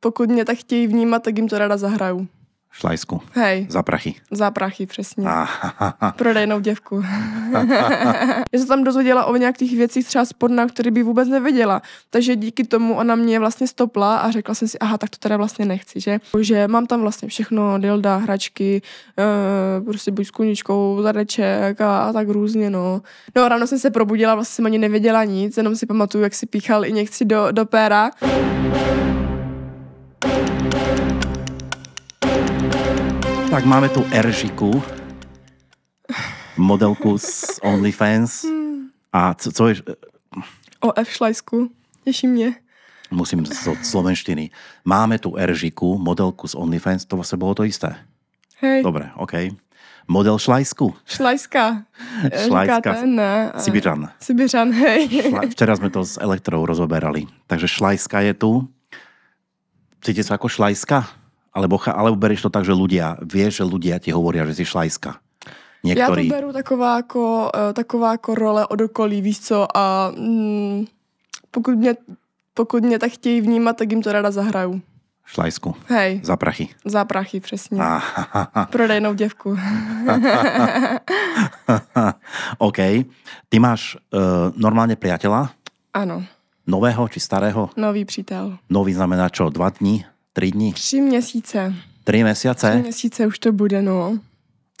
pokud mě tak chtějí vnímat, tak jim to rada zahraju. Šlajsku. Hej, Za prachy. za prachy, přesně. Aha. Prodejnou děvku. Já se tam dozvěděla o nějakých věcích třeba z porna, které by vůbec nevěděla. Takže díky tomu ona mě vlastně stopla a řekla jsem si, aha, tak to teda vlastně nechci, že? Že mám tam vlastně všechno, dilda, hračky, uh, prostě buď s kuničkou, zadeček a, a tak různě, no. No ráno jsem se probudila, vlastně jsem ani nevěděla nic, jenom si pamatuju, jak si píchal injekci do, do péra. Tak máme tu Eržiku, modelku z OnlyFans. A co, co je, O F šlajsku. Těší mě. musím z slovenštiny. Máme tu Eržiku, modelku z OnlyFans, to vlastne bolo to isté. Hej, Dobre, OK. Model Šlajsku, šlajska. Šlajska. Ne. Sibiřan. Sibiřan, hej. Včera sme to s Elektrou rozoberali. Takže Šlajska je tu. Cíti sa ako Šlajska? Alebo, alebo bereš to tak, že ľudia, vieš, že ľudia ti hovoria, že si Šlajska. Já to beru taková jako, eh, taková jako role od okolí, víš co, a mm, pokud, mě, pokud mě tak chtějí vnímat, tak jim to rada zahraju. Šlajsku. Hej, Za prachy. za prachy, přesně. Prodejnou děvku. OK. Ty máš uh, normálne priateľa? ano, Nového či starého? nový přítel. Nový znamená čo? Dva dní? Tri dní? Tři měsíce. Tři mesiace? měsíce už to bude, no.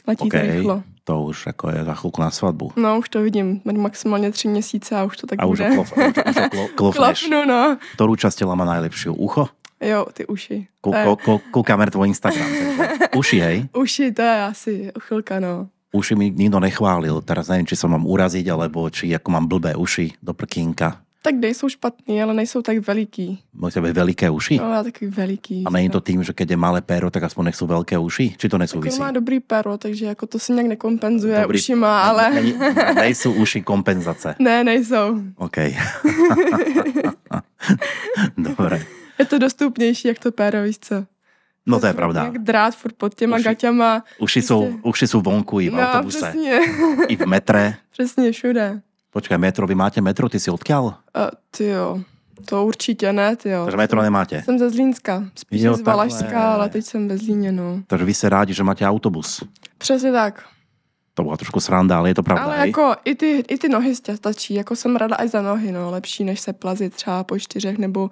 Letí OK. to rychlo. To už ako je za chvíľku na svadbu. No, už to vidím. Maximálně tři měsíce a už to tak A už bude. klof, už, ho klo, klofneš. Klopnu, no. Ktorú časť tela má najlepšiu? Ucho? Jo, ty uši. Ko, To je- ko, ko, kúkame tvoj Instagram. Uši, hej? Uši, to je asi chvilka, no. Uši mi nikto nechválil. Teraz neviem, či sa mám uraziť, alebo či ako mám blbé uši do prkínka. Tak nejsou špatný, ale nejsou tak veliký. Máš tebe veliké uši? No, já takový veliký. A není to tým, že keď je malé péro, tak aspoň nech sú veľké uši? Či to Jako nesúvisí? má dobrý pero, takže jako to se nějak nekompenzuje Dobrý- ušima, ale Není, nejsou uši kompenzace. ne, nejsou. OK. Dobre. Je to dostupnější, jak to pero, víš co? No to je pravda. Jak drát furt pod těma Uši- gaťama. Uši sú, uši sú vonku i v no, autobuse, přesně. i v metre. přesně, všude. Počkaj, metro, vy máte metro, ty si odkiaľ? Uh, ty jo, to určitě ne, ty jo. Takže metro nemáte. Jsem ze Zlínska, spíš Jo, z Valašska, takhle. ale teď jsem ve Zlíně, no. Takže vy ste rádi, že máte autobus. Přesně tak. To bola trošku sranda, ale je to pravda, Ale hej? jako i ty, i ty nohy stačí, jako jsem rada aj za nohy, no, lepší než se plazit třeba po čtyřech nebo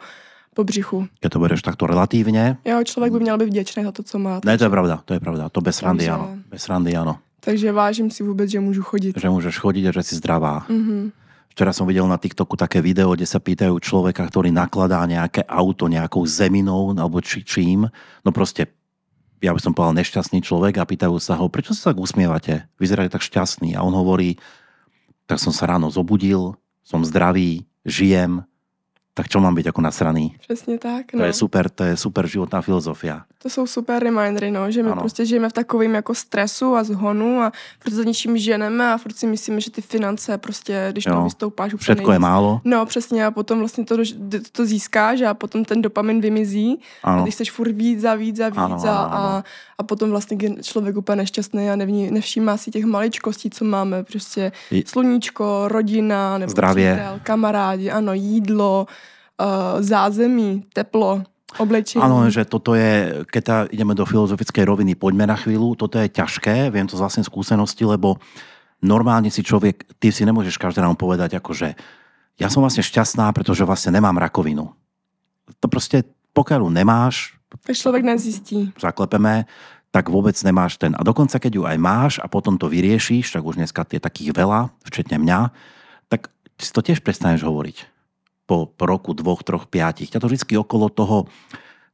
po břichu. Keď to bereš takto relatívne. Jo, člověk by měl být vděčný za to, co má. Ne, to je pravda, to je pravda. To bez srandy, Takže- áno. Bez srandy, áno. Takže vážím si vůbec, že můžu chodit. Že môžeš chodiť a že si zdravá. Mhm. Včera som videl na TikToku také video, kde sa pýtajú človeka, ktorý nakladá nejaké auto nejakou zeminou alebo či, čím. No proste, ja by som povedal nešťastný človek a pýtajú sa ho, prečo sa tak usmievate? Vyzeráte tak šťastný. A on hovorí, tak som sa ráno zobudil, som zdravý, žijem, tak čo mám byť ako nasraný? Přesně tak, To no. je super, to je super životná filozofia. To jsou super remindery, no, že my Ano. prostě žijeme v takovém jako stresu a zhonu a furt za něčím ženeme a furt si myslíme, že ty finance prostě, když Jo. to vystoupáš úplně Všetko je nejvíc. málo. No přesně a potom vlastně to, to, to získáš a potom ten dopamin vymizí a Áno. když chceš furt víc a víc a víc Ano, a, ano, ano. a, a potom vlastně je člověk úplně nešťastný a nevní, nevšímá si těch maličkostí, co máme, prostě sluníčko, rodina, nebo Zdravě. přítel, kamarádi, ano, jídlo, uh, zázemí, teplo, oblečení. Áno, že toto je, keď tá ideme do filozofickej roviny, poďme na chvíľu, toto je ťažké, viem to z vlastnej skúsenosti, lebo normálne si človek, ty si nemôžeš každý ráno povedať, ako že ja som vlastne šťastná, pretože vlastne nemám rakovinu. To proste, pokiaľ ju nemáš, To člověk nezjistí. zaklepeme, tak vôbec nemáš ten. A dokonca, keď ju aj máš a potom to vyriešiš, tak už dneska je takých veľa, včetne mňa, tak si to tiež prestaneš hovoriť. Po, po roku, dvoch, troch, piatich. Ťa to vždy okolo toho,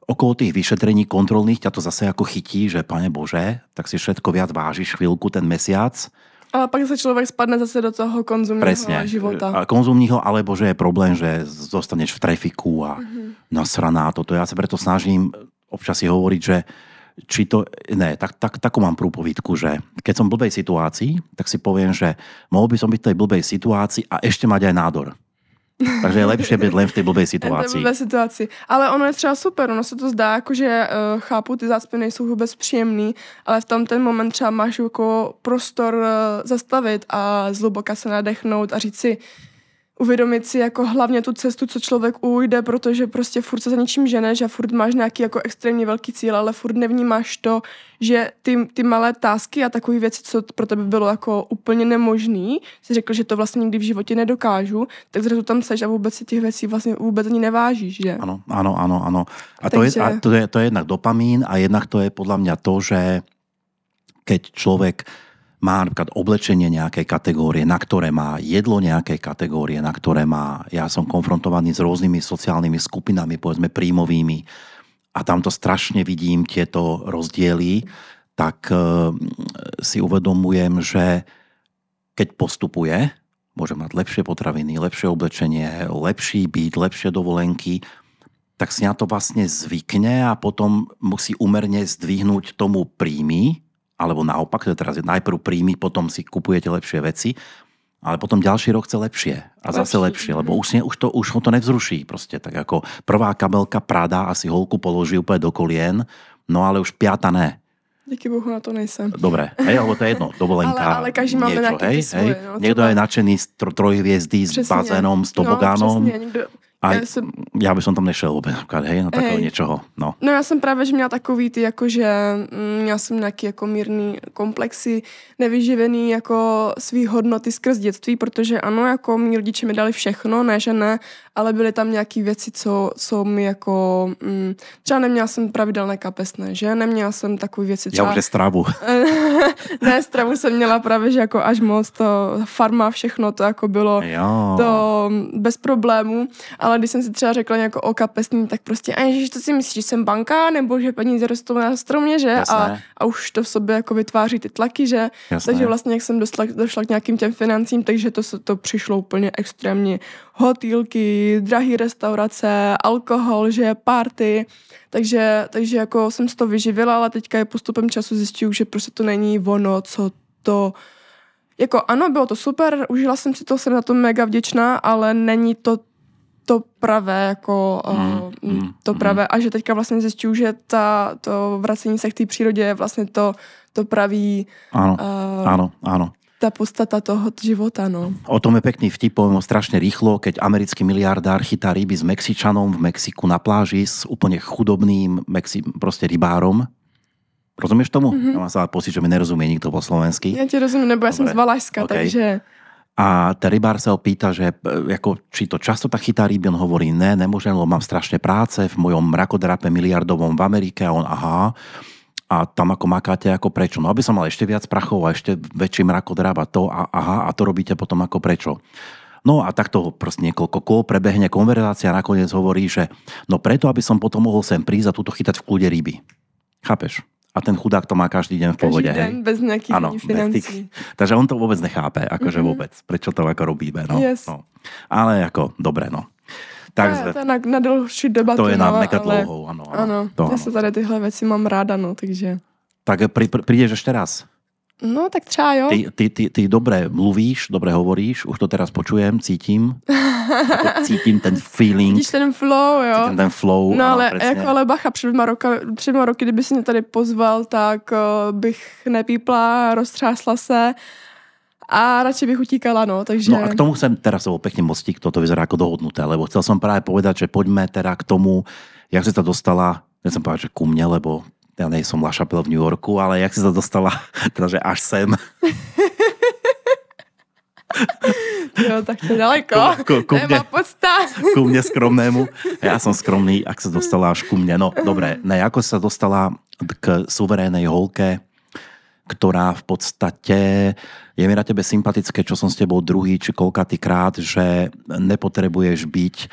okolo tých vyšetrení kontrolných ťa to zase ako chytí, že pane Bože, tak si všetko viac vážiš chvíľku ten mesiac. Ale pak se člověk spadne zase do toho konzumního Presne. života. A konzumního, alebo že je problém, že zostaneš v trafiku a Mhm. nasraná toto. Ja sa preto snažím občas si hovoriť, že či to, ne, tak, tak, takú mám prúpovidku, že keď som v blbej situácii, tak si poviem, že mohol by som byť v tej blbej situácii a ešte mať aj nádor. Takže je lepšie byť len v tej blbej situácii. Ve situaci. Ale ono je třeba super, ono se to zdá, jako že uh, chápu, ty zácpy nejsou vůbec příjemný, ale v tom ten moment třeba máš jako prostor uh, zastavit a zhluboka se nadechnout a říct si, uvědomit si jako hlavně tu cestu, co člověk ujde, protože prostě furt se za ničím ženeš a furt máš nějaký jako extrémně velký cíl, ale furt nevnímáš to, že ty, ty malé tásky a takové věci, co pro tebe bylo jako úplně nemožný, si řekl, že to vlastně nikdy v životě nedokážu, tak zrazu tam seš a vůbec si těch věcí vlastně vůbec ani nevážíš, že? Ano, ano, ano, ano. A, to, Takže... je, a to, je, to je jednak dopamín a jednak to je podľa mňa to, že keď človek má napríklad oblečenie nejakej kategórie, na ktoré má jedlo nejakej kategórie, na ktoré má, ja som konfrontovaný s rôznymi sociálnymi skupinami, povedzme príjmovými, a tamto strašne vidím tieto rozdiely, tak e, si uvedomujem, že keď postupuje, môže mať lepšie potraviny, lepšie oblečenie, lepší byt, lepšie dovolenky, tak si na to vlastne zvykne a potom musí umerne zdvihnúť tomu príjmy, alebo naopak, to teraz najprv príjmy, potom si kupujete lepšie veci, ale potom ďalší rok chce lepšie a zase lepšie, lebo už, už, to, už ho to nevzruší proste. Tak ako prvá kabelka Prada asi holku položí úplne do kolien, no ale už piata ne. Díky bohu na to nejsem. Dobre, hej, lebo to je jedno, dovolenka, ale, ale každý máme niečo, hej, hej. No, Niekto je nadšený z trojhviezdy, s bazénom, s tobogánom. No, přesně, někdo, a já, jsem... já bych tam nešel vůbec, hej, na takového něčeho. No. no já jsem právě, že měla takový ty, jako že mm, měla jsem nějaký jako mírný komplexy, nevyživený jako svý hodnoty skrz dětství, protože ano, jako mý rodiče mi dali všechno, ne, že ne, ale byly tam nějaké věci, co, co mi jako, mm, třeba neměla jsem pravidelné kapesné, že, neměla jsem takové věci třeba... Já už stravu. ne, stravu jsem měla právě, že jako až moc, to farma, všechno to jako bylo jo. to bez problémů, ale když jsem si třeba řekla nějak o kapesní, tak prostě, a ježiš, to si myslíš, že jsem banka, nebo že peníze rostou na stromě, že, a, a už to v sobě jako vytváří ty tlaky, že, Jasné. takže vlastně jak jsem došla, došla k nějakým těm financím, takže to, to přišlo úplně extrémně. Hotýlky, drahé restaurace, alkohol, že party, takže, takže jako jsem z toho vyživila, ale teďka je postupem času zjistil, že prostě to není ono, co to jako ano, bylo to super, užila jsem si to, jsem na to mega vděčná, ale není to to pravé, jako mm, uh, to mm. pravé a že teďka vlastně zjišťuju, že ta, to vracení se k té přírodě je vlastně to, to pravý. Áno, uh, áno, áno tá podstata toho života. No. O tom je pekný vtip, poviem strašne rýchlo, keď americký miliardár chytá ryby s Mexičanom v Mexiku na pláži s úplne chudobným Mexi- proste rybárom. Rozumieš tomu? Mm-hmm. Ja mám sa pocit, že mi nerozumie nikto po slovensky. Ja ti rozumiem, nebo ja som z Valašska, okay. takže... A ten rybár sa ho pýta, že ako, či to často tak chytá ryby, on hovorí, ne, nemôžem, lebo mám strašne práce v mojom mrakodrape miliardovom v Amerike a on, aha, a tam ako makáte, ako prečo. No aby som mal ešte viac prachov a ešte väčší mrakodrap a to, a, aha, a to robíte potom ako prečo. No a takto proste niekoľko kol prebehne konverzácia a nakoniec hovorí, že no preto, aby som potom mohol sem prísť a túto chytať v kľude ryby. Chápeš? A ten chudák to má každý deň v pohode. Každý deň, hej? bez nejakých ano, financí. Tých, takže on to vôbec nechápe, akože mm-hmm. vôbec, prečo to ako robíme. No, yes. no. Ale ako, dobre, no. Tak, to, je, to je na, na delší debatu. To je na no, mega dlouhou, ano. Ano, ano to, já se tady tyhle věci mám ráda, no, takže... Tak pri, prídeš ešte raz. No, tak třeba jo. Ty, ty, ty, ty dobre mluvíš, dobre hovoríš, už to teraz počujem, cítim. cítím ten feeling. Cítíš ten flow, jo. Cítím ten flow. No ale presne. jako ale bacha, před dvěma, roka, před dvěma roky, kdyby si mě tady pozval, tak uh, bych nepípla, roztřásla se a radšej bych utíkala, no, takže... No a k tomu chcem teraz bol pekne mostík, toto vyzerá ako dohodnuté, lebo chcel som práve povedať, že poďme teda k tomu, jak si sa dostala, nechcem povedať, že ku mne, lebo ja nej som Lašapel v New Yorku, ale jak si sa dostala, teda, že až sem. Jo, tak to ďaleko. Ku, ku, ku mne, ku mne skromnému. Ja som skromný, ak sa dostala až ku mne. No, dobre, ne, ako sa dostala k suverénej holke, ktorá v podstate je mi na tebe sympatické, čo som s tebou druhý či koľkatý krát, že nepotrebuješ byť e,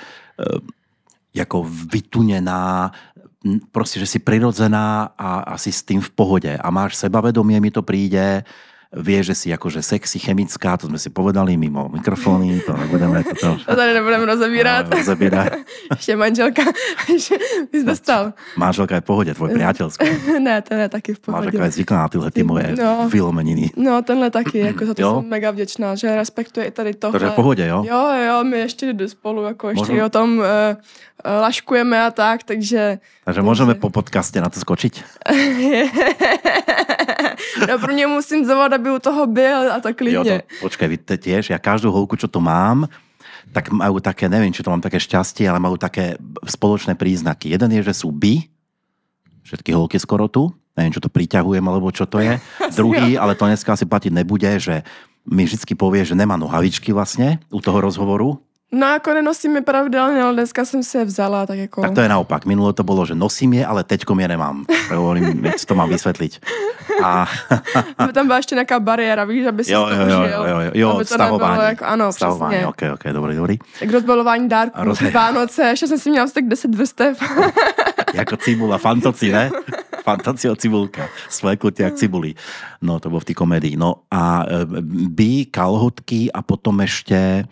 jako vytunená, proste, že si prirodzená a asi s tým v pohode. A máš sebavedomie, mi to príde, vie, že si akože sexy, chemická, to sme si povedali mimo mikrofóny, to nebudeme to... To tady nebudeme rozebírat. No, rozebírat. Ještě manželka, ještě bys dostal. Manželka je v pohodě, tvoj priateľský. ne, ten je taky v pohodě. Manželka je zvyklá na tyhle ty moje no. filomeniny. No, tenhle taky, jako za to jo? jsem mega vděčná, že respektuje i tady tohle. To je v pohodě, jo? Jo, jo, my ještě spolu, jako ještě Možno... o tom uh, laškujeme a tak, takže... Takže můžeme po podcaste na to skočiť? no pro mě musím zavolat, aby u toho byl a tak klidně. Jo, to, počkej, vy tiež, ja každú holku, čo to mám, tak majú také, neviem, či to mám také šťastie, ale majú také spoločné príznaky. Jeden je, že sú by, všetky holky skoro tu, neviem, čo to priťahujem, alebo čo to je. Druhý, ale to dneska asi platiť nebude, že mi vždycky povie, že nemá nohavičky vlastne u toho rozhovoru, No jako nenosím je pravidelně, ale dneska jsem si je vzala, tak jako... Tak to je naopak. Minulo to bolo, že nosím je, ale teďkom je nemám. Hovorím, jak to mám vysvetliť. A... Aby tam byla ještě nějaká bariéra, víš, aby si jo, jo, jo, jo, jo, jo, aby to stahování. Nebylo jako, ano, stahování, přesně. ok, ok, dobrý, dobrý. Jak rozbalování dárků, Roz... Vánoce, ještě jsem si měla tak 10 vrstev. jako cibula, fantoci, ne? Fantacio cibulka, svléknutie jak cibuli. No, to bolo v tej komedii. No a e, by, kalhotky a potom ešte e,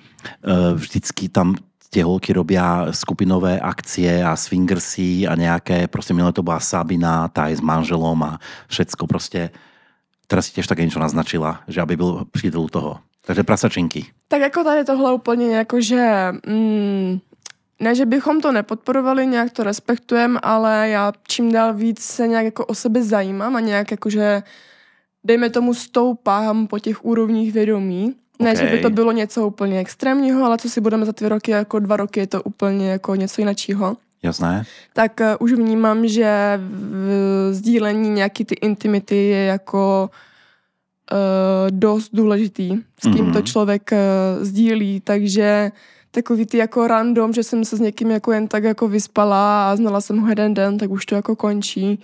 vždycky tam tie holky robia skupinové akcie a swingersy a nejaké, proste minulé to bola Sabina, tá aj s manželom a všetko proste. Teraz si tiež také niečo naznačila, že aby byl přítel toho. Takže prasačinky. Tak jako tady tohle úplně jako, že mm, ne, že bychom to nepodporovali, nějak to respektujeme, ale já čím dál víc se nějak jako o sebe zajímám a nějak jakože dejme tomu stoupám po těch úrovních vědomí. Ne, okay. že by to bylo něco úplně extrémního, ale co si budeme za ty roky, jako dva roky je to úplně jako něco jiného. Jasné. Tak uh, už vnímám, že v sdílení nějaký ty intimity je jako uh, dost důležitý, s kým mm-hmm. to člověk uh, sdílí, takže takový ty jako random, že jsem se s někým jako jen tak jako vyspala a znala jsem ho jeden den, tak už to jako končí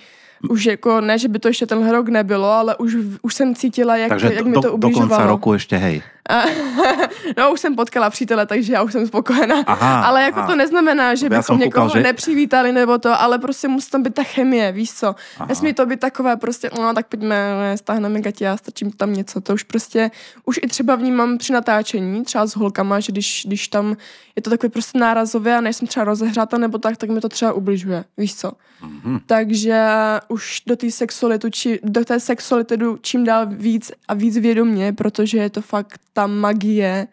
už jako, ne, že by to ještě tenhle rok nebylo, ale už, už jsem cítila, jak, takže jak mi to ubližovalo. do konce roku ještě, hej. no, už jsem potkala přítele, takže já už jsem spokojená. Aha, ale jako aha. to neznamená, že bychom někoho koukal, že... nepřivítali nebo to, ale prostě musí tam být ta chemie, víš co. Aha. Nesmí to být takové prostě, no tak pojďme, stáhneme gatě a strčím tam něco. To už prostě, už i třeba vnímám při natáčení, třeba s holkama, že když, když tam je to takové prostě nárazové a nejsem třeba rozehráta nebo tak, tak mi to třeba ubližuje, víš co. Mm-hmm. Takže už do té sexuality, či, do té sexuality jdu čím dál víc a víc vědomě, protože je to fakt ta magie,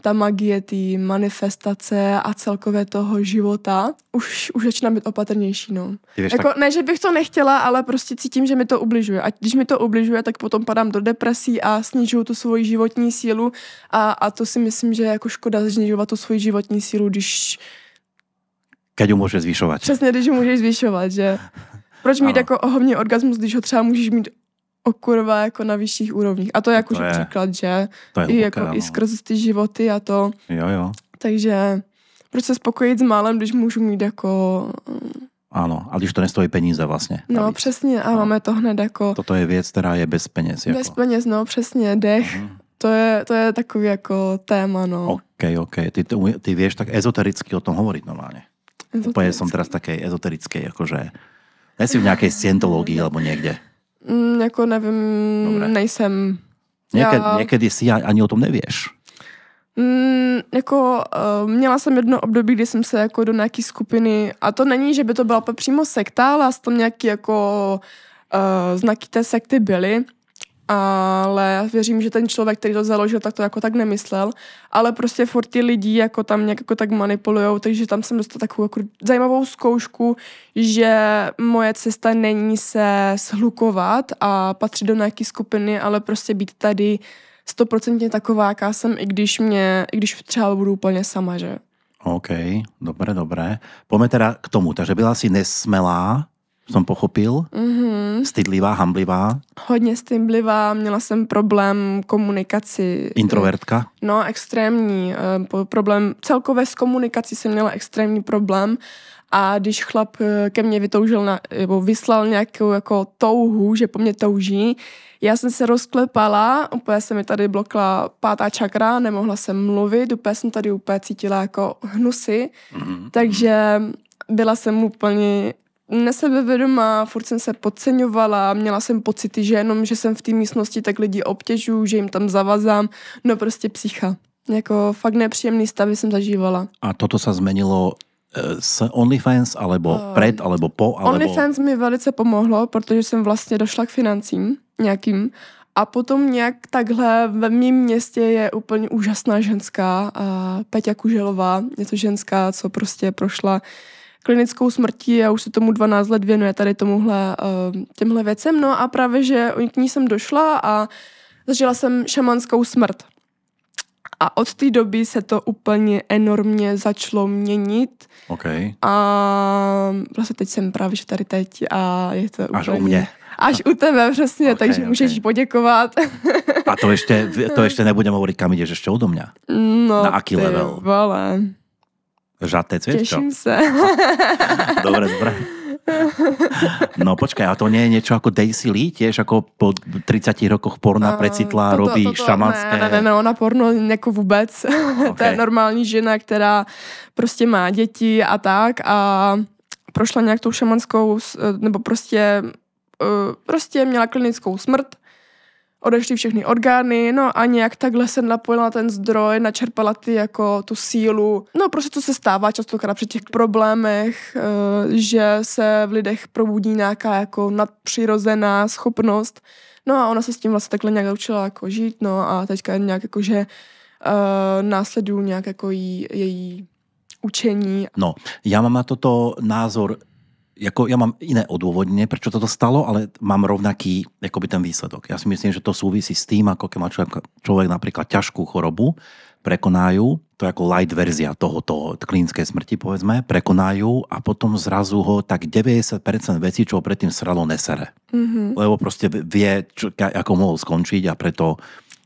ta magie té manifestace a celkově toho života, už, už začíná být opatrnější, no. Jako, tak... Ne, že bych to nechtěla, ale prostě cítím, že mi to ubližuje. A když mi to ubližuje, tak potom padám do depresí a snižuju tu svoji životní sílu a, a to si myslím, že je jako škoda snižovat tu svoji životní sílu, když... Keď ju může zvyšovat. Přesně, když můžeš zvyšovat, že... Proč mít ano. jako ohovně orgasmus, když ho třeba můžeš mít o kurva jako na vyšších úrovních. A to je jako to je, příklad, že? To je I, jako, no. I skrz ty životy a to. Jo, jo. Takže proč se spokojit s málem, když můžu mít jako... Ano, a když to nestojí peníze vlastně. No navíc. přesně a no. máme to hned jako... Toto je věc, která je bez peněz. Jako. Bez peněz, no přesně, dech. Mm. To je, to je takový jako téma, no. OK, OK. Ty, ty, ty vieš tak ezotericky o tom hovoriť normálně. Úplně jsem teraz také ezoterický, jakože... Nejsi v nějaké scientologii alebo někde. Mm, jako nevím, Dobre. nejsem. Někdy, já... někdy si ani o tom nevíš. Mm, jako uh, měla jsem jedno období, kdy jsem se jako do nějaký skupiny, a to není, že by to byla přímo sekta, ale tam nějaký jako uh, znaky té sekty byly, ale já věřím, že ten člověk, který to založil, tak to jako tak nemyslel, ale prostě furt ty lidi jako tam nějak jako tak manipulujou, takže tam jsem dostala takovou jako zajímavou zkoušku, že moje cesta není se shlukovat a patřit do nějaké skupiny, ale prostě být tady stoprocentně taková, jaká jsem, i když mě, i když třeba budu úplně sama, že? OK, dobré, dobré. Pojďme teda k tomu, takže byla si nesmelá, jsem pochopil. Mm-hmm. Stydlivá, hamblivá. Hodně stydlivá, měla jsem problém komunikaci. Introvertka? No, extrémní. Eh, problém, celkově s komunikací jsem měla extrémní problém a když chlap eh, ke mně vytoužil, na, nebo vyslal nějakou jako touhu, že po mně touží, já jsem se rozklepala, úplně se mi tady blokla pátá čakra, nemohla jsem mluvit, úplně jsem tady úplně cítila jako hnusy, mm-hmm. takže byla jsem úplně nesebevědomá, furt jsem se podceňovala, měla jsem pocity, že jenom, že jsem v té místnosti, tak lidi obtěžuju, že jim tam zavazám, no prostě psycha. Jako fakt nepříjemný stavy jsem zažívala. A toto se změnilo eh, s OnlyFans, alebo uh, před, alebo po? Alebo... OnlyFans mi velice pomohlo, protože jsem vlastně došla k financím nějakým a potom nějak takhle ve mém městě je úplně úžasná ženská, uh, Peťa Kuželová, je to ženská, co prostě prošla klinickou smrtí a už se tomu 12 let věnuje tady tomuhle, uh, těmhle věcem. No a právě, že k ní jsem došla a zažila jsem šamanskou smrt. A od té doby se to úplně enormně začalo měnit. Okay. A vlastně teď jsem právě, že tady teď a je to Až úplně... u mě. Až u tebe, přesně, Okay, takže můžeš okay. poděkovat. A to ešte, to ešte nebudem hovoriť, kam ideš ešte odo mňa. No, Na aký level? Vole. Žatec, vieš čo? Těším se. Dobre, dobre. No počkaj, a to nie je niečo ako Daisy Lee, tiež ako po 30 rokoch porna precitla, Toto- robí toto- šamanské... Ne, ne, ne, ona porno jako vůbec. to je normální žena, která prostě má děti a tak a prošla nějak tou šamanskou, nebo prostě, eh, prostě měla klinickou smrt, odešly všechny orgány, no a nějak takhle se napojila na ten zdroj, načerpala ty jako tu sílu. No prostě to se stává častokrát při těch problémech, eh, že se v lidech probudí nějaká jako nadpřirozená schopnost. No a ona se s tím vlastně takhle nějak naučila jako žít, no a teďka nějak jako, že uh, následuju nějak jako jí, její učení. No, ja mám na toto názor, jako ja mám iné odôvodnenie, prečo toto stalo, ale mám rovnaký akoby ten výsledok. Ja si myslím, že to súvisí s tým, ako keď má človek, človek napríklad ťažkú chorobu, prekonajú, to je ako light verzia tohoto klinickej smrti, povedzme, prekonajú a potom zrazu ho tak 90% vecí, čo ho predtým sralo, nesere. Mm-hmm. Lebo proste vie, čo, ako mohol skončiť a preto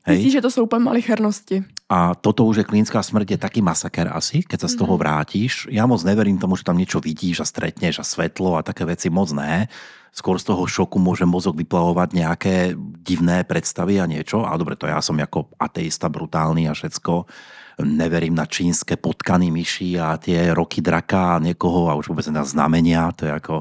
Hej. Myslíš, že to jsou úplně malichernosti? A toto už je klinická smrť, je taký masaker asi, keď sa z toho vrátiš. Ja moc neverím tomu, že tam niečo vidíš a stretneš a svetlo a také veci moc ne. Skôr z toho šoku môže mozog vyplavovať nejaké divné predstavy a niečo. A dobre, to ja som ako ateista brutálny a všetko. Neverím na čínske potkany myši a tie roky draka a niekoho a už vôbec na znamenia. To je ako...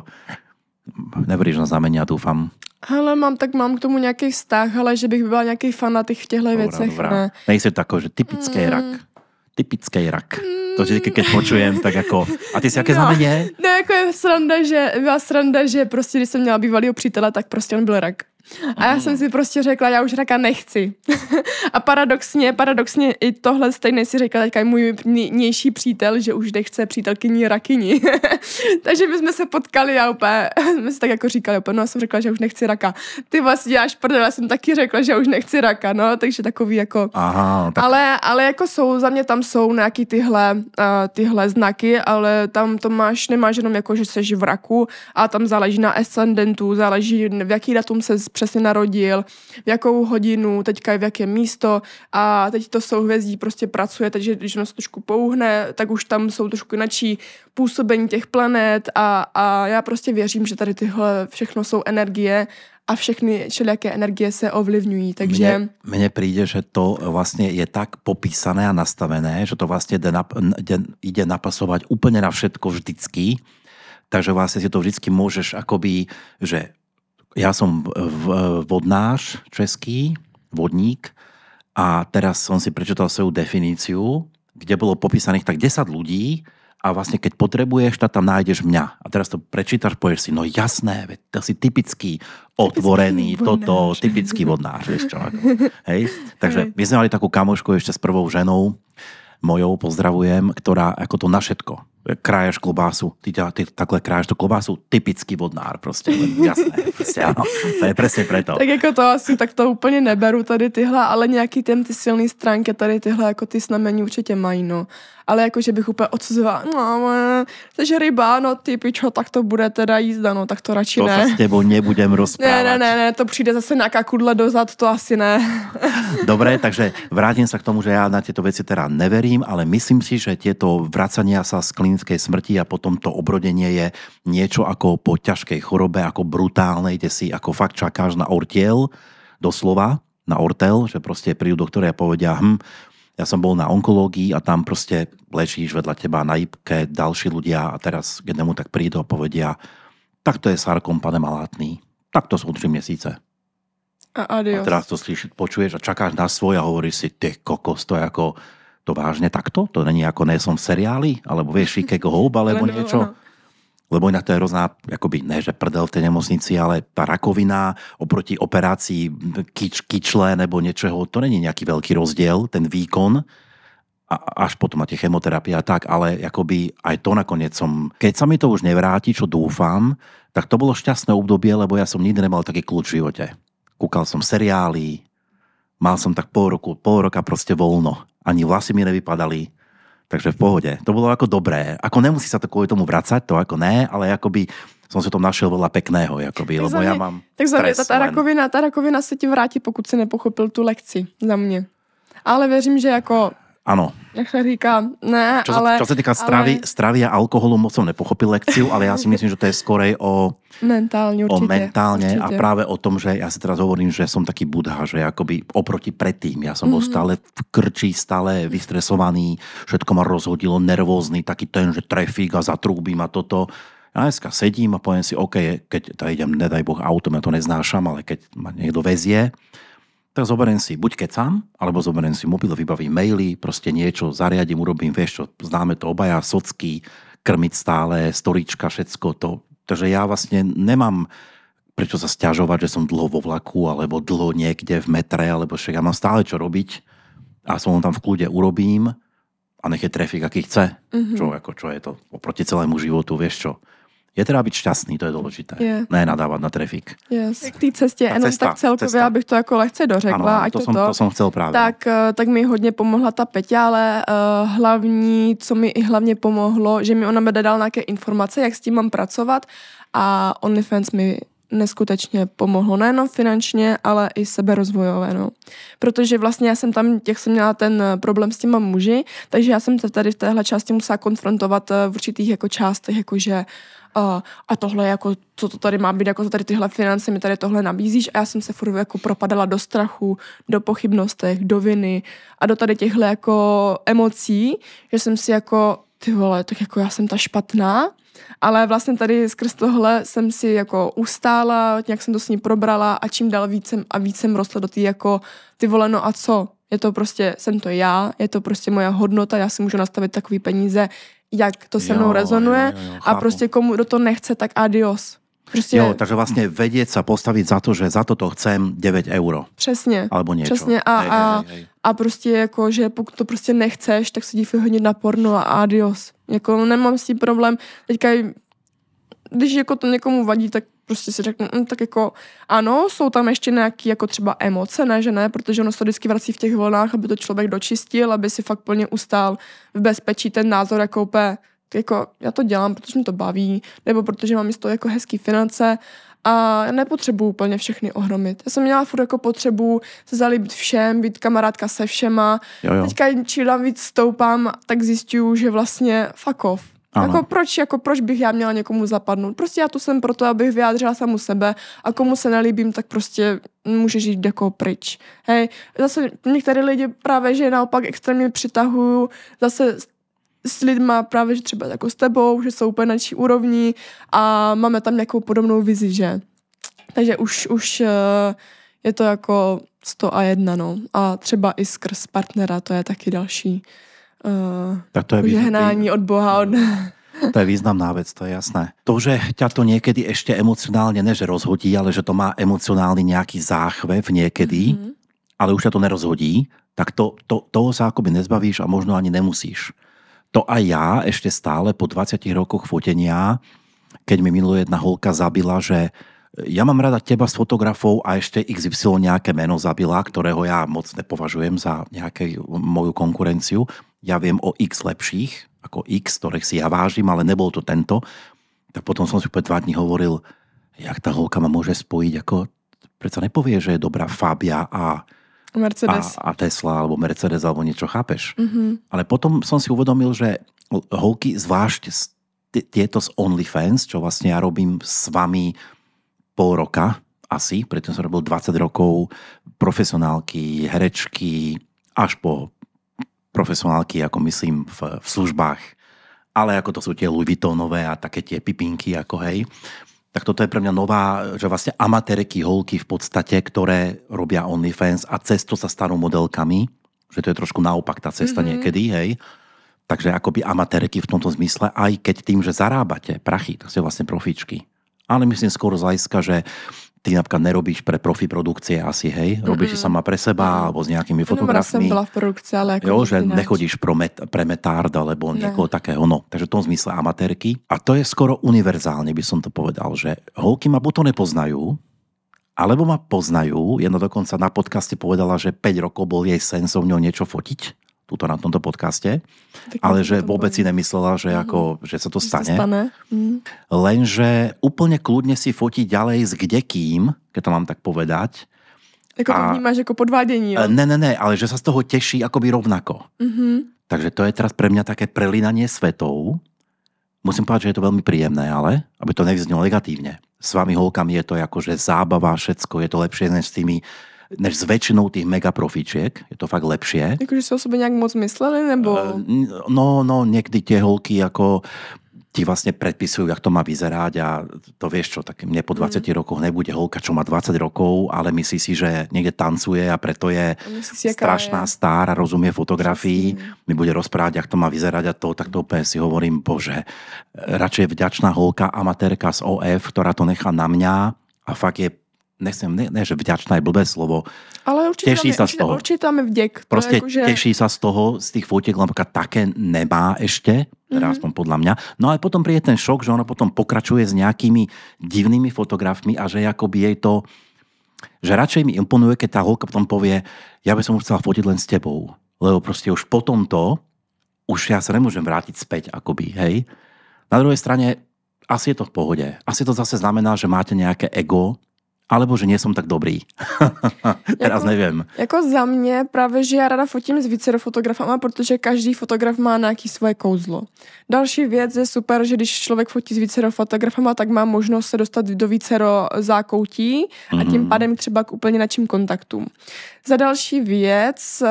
Neveríš na znamenia, dúfam. Hele, mám, tak mám k tomu nějaký vztah, ale že bych byla nějaký fanatik v těchto věcech, ne. Nejsi tako, že typický Mm. rak. Typický rak. To vždy, keď počujem, tak jako... A ty si jaké No. znamenie? No, jako je sranda, že byla sranda, že prostě, když jsem měla bývalýho přítele, tak prostě on byl rak. A já jsem si prostě řekla, já už raka nechci. a paradoxně, paradoxně i tohle stejně si řekla teďka můj nější přítel, že už nechce přítelkyni rakyni. Takže my jsme se potkali a úplně, jsme si tak jako říkali, úplně, no já jsem řekla, že už nechci raka. Ty vlastně děláš prdel, já jsem taky řekla, že už nechci raka, no, takže takový jako... Aha, tak Ale, ale jako jsou, za mě tam jsou nějaký tyhle, uh, tyhle znaky, ale tam to máš, nemáš jenom jako, že jsi v raku, a tam záleží na ascendentu, záleží v jaký datum se přesně narodil, v jakou hodinu, teďka je v jaké místo a teď to souhvězdí prostě pracuje, takže když ono se trošku pouhne, tak už tam jsou trošku jináčí působení těch planet a, a já prostě věřím, že tady tyhle všechno jsou energie a všechny všelijaké energie se ovlivňují, takže... Mne, mne príde, že to vlastne je tak popísané a nastavené, že to vlastne ide, nap, ide, ide napasovať úplne na všetko vždycky. Takže vlastne si to vždycky môžeš akoby, že ja som vodnář český, vodník a teraz som si prečítal svoju definíciu, kde bolo popísaných tak 10 ľudí a vlastne keď potrebuješ, tak tam nájdeš mňa. A teraz to prečítaš, povieš si, no jasné, veď to si typický, otvorený, Typický toto, vodnář. typický vodnář, vieš čo. Ako, hej? Takže my sme mali takú kamošku ešte s prvou ženou, mojou, pozdravujem, ktorá ako to na všetko. Kráješ klobásu, ty, ťa- ty takhle kráješ tú klobásu, typický vodnár prostě, jasné, prostě áno, to je presne preto. Tak jako to asi, tak to úplně neberu tady tyhle, ale nějaký ten ty silný stránky tady tyhle jako ty znamení určitě mají, no. Ale jako, že bych úplně odsuzovala, no, jsi ryba, no ty pičo, tak to bude teda jízda, no, tak to radši To ne. s tebou nebudem Ne, rozprávať. ne, ne, ne, to přijde zase nějaká kudle dozad, to asi ne. Dobre, takže vrátim sa k tomu, že ja na tieto veci teda neverím, ale myslím si, že tieto vracania sa z klinickej smrti a potom to obrodenie je niečo ako po ťažkej chorobe, ako brutálnej, kde si ako fakt čakáš na ortiel, doslova, na ortel, že proste prídu doktori a povedia, hm, ja som bol na onkológii a tam proste ležíš vedľa teba na ipke ďalší ľudia a teraz jednému tak prídu a povedia, tak to je sarkom, pane Malátný, tak to sú tri měsíce. A A adios. teraz to slyš, počuješ a čakáš na svoj a hovoríš si, ty kokos, to je ako, to vážne takto? To není ako ne som v seriáli? Alebo vieš, Chicago Hope, alebo Ale no, niečo? no. Lebo inak to je hrozná, akoby ne, že prdel v tej nemocnici, ale tá rakovina oproti operácii kyč, kyčle nebo niečoho, to není nejaký veľký rozdiel, ten výkon. A až potom máte chemoterapia a tak, ale akoby aj to nakoniec som, keď sa mi to už nevráti, čo dúfam, tak to bolo šťastné obdobie, lebo ja som nikdy nemal taký kľúč v živote. Kúkal som seriály, mal som tak pol roku, pol roka proste voľno. Ani vlasy mi nevypadali, takže v pohode. To bolo ako dobré. Ako nemusí sa to kvôli tomu vracať, to ako ne, ale akoby som si tom našiel veľa pekného, jakoby, Tak lebo mě- ja mám Tak za mě ta, ta, rakovina, ta rakovina se ti vrátí, pokud si nepochopil tu lekci za mě. Ale věřím, že jako, Áno, jak se říká, ne, čo, ale čo sa týka stravy, ale- stravy a alkoholu, moc som nepochopil lekciu, ale ja si myslím, že to je skorej o, mentálně o určitě. mentálne a určitě. práve o tom, že ja si teraz hovorím, že som taký budha, že akoby oproti predtým, ja som Mhm. bol stále v krči, stále vystresovaný, všetko ma rozhodilo, nervózny, taký ten, že trafík a zatrúbim a toto. Ja dneska sedím a poviem si, OK, keď to idem, nedaj Boh, autom, ja to neznášam, ale keď ma niekto vezie, tak zoberiem si buď kecam, alebo zoberiem si mobil, vybavím maily, proste niečo zariadím, urobím, vieš čo, známe to obaja, socky, krmiť stále, storička, všetko to. Takže ja vlastne nemám prečo sa stiažovať, že som dlho vo vlaku, alebo dlho niekde v metre, alebo však ja mám stále čo robiť a som tam v kľude urobím a nech je trafik, aký chce. Mhm. Čo, ako, čo je to oproti celému životu, vieš čo. Je teda byť šťastný, to je dôležité. Je. Ne nadávať na trafik. Yes. K té cestě, Ta jenom cesta, tak celkově, cesta. abych to jako lehce dořekla, Ano, ať to, to, som, to, to som chcel práve. tak, eh, tak mi hodně pomohla ta Peťa, ale uh, hlavní, co mi i hlavně pomohlo, že mi ona mi dala nějaké informace, jak s tím mám pracovat a OnlyFans mi neskutečně pomohlo, nejenom finančně, ale i seberozvojové, no. Protože vlastně já jsem tam, jak jsem měla ten eh, problém s těma muži, takže já jsem se tady v téhle části musela konfrontovat v určitých jako částech, jakože a, a tohle jako, co to tady má být, jako tady tyhle finance mi tady tohle nabízíš a já jsem se furt jako propadala do strachu, do pochybnostech, do viny a do tady těchhle jako emocí, že jsem si jako, ty vole, tak jako já jsem ta špatná, ale vlastně tady skrz tohle jsem si jako ustála, nějak jsem to s ní probrala a čím dál vícem a vícem rostla do té jako, ty vole, no a co? Je to prostě, jsem to já, je to prostě moje hodnota, já si můžu nastavit takový peníze, jak to se mnou Jo, rezonuje jo, jo, a chápu. prostě komu do to nechce, tak adios. Prostě Jo, takže vlastne vedieť sa postaviť za to, že za toto chcem 9 eur. přesně. Alebo niečo. Přesně a, Hej, a, hej, hej. a prostě jako, že pokud to prostě nechceš, tak se dívej hodně na porno a adios. Jako nemám s tím problém. Teďka, když jako to někomu vadí, tak prostě si řeknu, hm, tak jako ano, jsou tam ještě nějaký jako třeba emoce, ne, že ne, protože ono se to vždycky vrací v těch vlnách, aby to člověk dočistil, aby si fakt plně ustál v bezpečí ten názor, jako úplně, jako já to dělám, protože mě to baví, nebo protože mám z toho jako hezký finance a nepotřebuju úplně všechny ohromit. Já jsem měla furt jako potřebu se zalíbit všem, být kamarádka se všema. Jo, jo. Teďka čím dál víc stoupám, tak zjišťuju, že vlastně fuck off. Ano. Jako proč, jako proč bych já měla někomu zapadnout? Prostě já tu jsem proto, abych vyjádřila samu sebe a komu se nelíbím, tak prostě může žít jako pryč. Hej, zase některé lidi právě, že naopak extrémně přitahuju zase s- lidma právě, že třeba jako s tebou, že jsou úplně na naší úrovni a máme tam nějakou podobnou vizi, že? Takže už, už eh, je to jako 100 a jedna, no. A třeba i skrz partnera, to je taky další uh, Tak to je, požehnání od Boha. Od... to je významná vec, to je jasné. To, že ťa to niekedy ešte emocionálne, ne že rozhodí, ale že to má emocionálny nejaký záchvev niekedy, Mhm. ale už ťa to nerozhodí, tak to, to, toho sa akoby nezbavíš a možno ani nemusíš. To aj ja ešte stále po 20 rokoch fotenia, keď mi minulú jedna holka zabila, že ja mám rada teba s fotografou a ešte XY nejaké meno zabila, ktorého ja moc nepovažujem za nejakú moju konkurenciu. Ja viem o X lepších, ako X, ktorých si ja vážim, ale nebol to tento. Tak potom som si po dva dní hovoril, jak tá holka ma môže spojiť, ako predsa nepovie, že je dobrá Fabia a Mercedes. a, a Tesla alebo Mercedes alebo niečo, chápeš? Mhm. Ale potom som si uvedomil, že holky, zvlášť tieto z OnlyFans, čo vlastne ja robím s vami pol roka asi, preto som robil 20 rokov profesionálky, herečky, až po profesionálky, ako myslím, v, v službách. Ale ako to sú tie Louis Vuittonové a také tie pipinky, ako hej. Tak toto je pre mňa nová, že vlastne amatérky, holky v podstate, ktoré robia OnlyFans a cez to sa stanú modelkami, že to je trošku naopak tá cesta Mhm. mm-hmm. niekedy, hej. Takže akoby amatérky v tomto zmysle, aj keď tým, že zarábate prachy, tak ste vlastne profičky. Ale myslím skôr z hľadiska, že ty napríklad nerobíš pre profi produkcie asi, hej? Robíš si Mm-mm. sama pre seba, Mm. alebo s nejakými Jenom raz jsem fotografmi. byla v produkci, ale jako Jo, že nechodíš pro met, pre metard alebo Ne. niekoho takého, no. Takže v tom zmysle amatérky. A to je skoro univerzálne, by som to povedal, že holky ma buď to nepoznajú, alebo ma poznajú. Jedna dokonca na podcaste povedala, že 5 rokov bol jej sen so mňou niečo fotiť. Tuto na tomto podcaste, Tak ale že vôbec si nemyslela, že, Mhm. ako, že sa to Že stane. stane. Mm. Lenže úplne kľudne si fotí ďalej s kdekým, keď to mám tak povedať. Jako to vnímáš jako podvádění, jo? E, Ne, ne, ne, ale že sa z toho teší akoby rovnako. Mhm. Takže to je teraz pre mňa také prelinanie svetov. Musím povedať, že je to veľmi príjemné, ale aby to nevyznelo negatívne. S vami holkami je to akože zábava, všetko, je to lepšie než s tými než s väčšinou tých megaprofičiek. Je to fakt lepšie. Jako, že si o sobě nějak moc mysleli, nebo... E, No, no, niekdy tie holky ako ti vlastne predpisujú, jak to má vyzerať a to vieš čo, tak mne po 20 Mm. rokoch nebude holka, čo má 20 rokov, ale myslí si, že niekde tancuje a preto je si, strašná je. star a rozumie fotografii, Přesně. mi bude rozprávať, jak to má vyzerať a to, tak to úplne si hovorím, bože, radšej vďačná holka, amatérka z OF, ktorá to nechá na mňa a fakt je, nechcem, ne, ne že vďačná je blbé slovo, Ale určitě Těší tam je, sa z toho. určitě tam je vděk. To proste je jako, že... teší sa z toho, z tých fotiek, lebo také nemá ešte, teda Mhm. aspoň podľa mňa. No ale potom príde ten šok, že ona potom pokračuje s nejakými divnými fotografmi a že akoby jej to, že radšej mi imponuje, keď tá holka potom povie, ja by som už chcela fotiť len s tebou. Lebo proste už po tomto, už ja sa nemôžem vrátiť späť, akoby, hej. Na druhej strane, asi je to v pohode. Asi to zase znamená, že máte nejaké ego, alebo že nie som tak dobrý. Teraz Jako- neviem. Jako za mě právě, že já ráda fotím s více fotografama, protože každý fotograf má nějaký svoje kouzlo. Další věc je super, že když člověk fotí s více fotografama, tak má možnost se dostat do vícero zákoutí a tím Mhm. pádem třeba k úplně načím kontaktům. Za další věc, eh,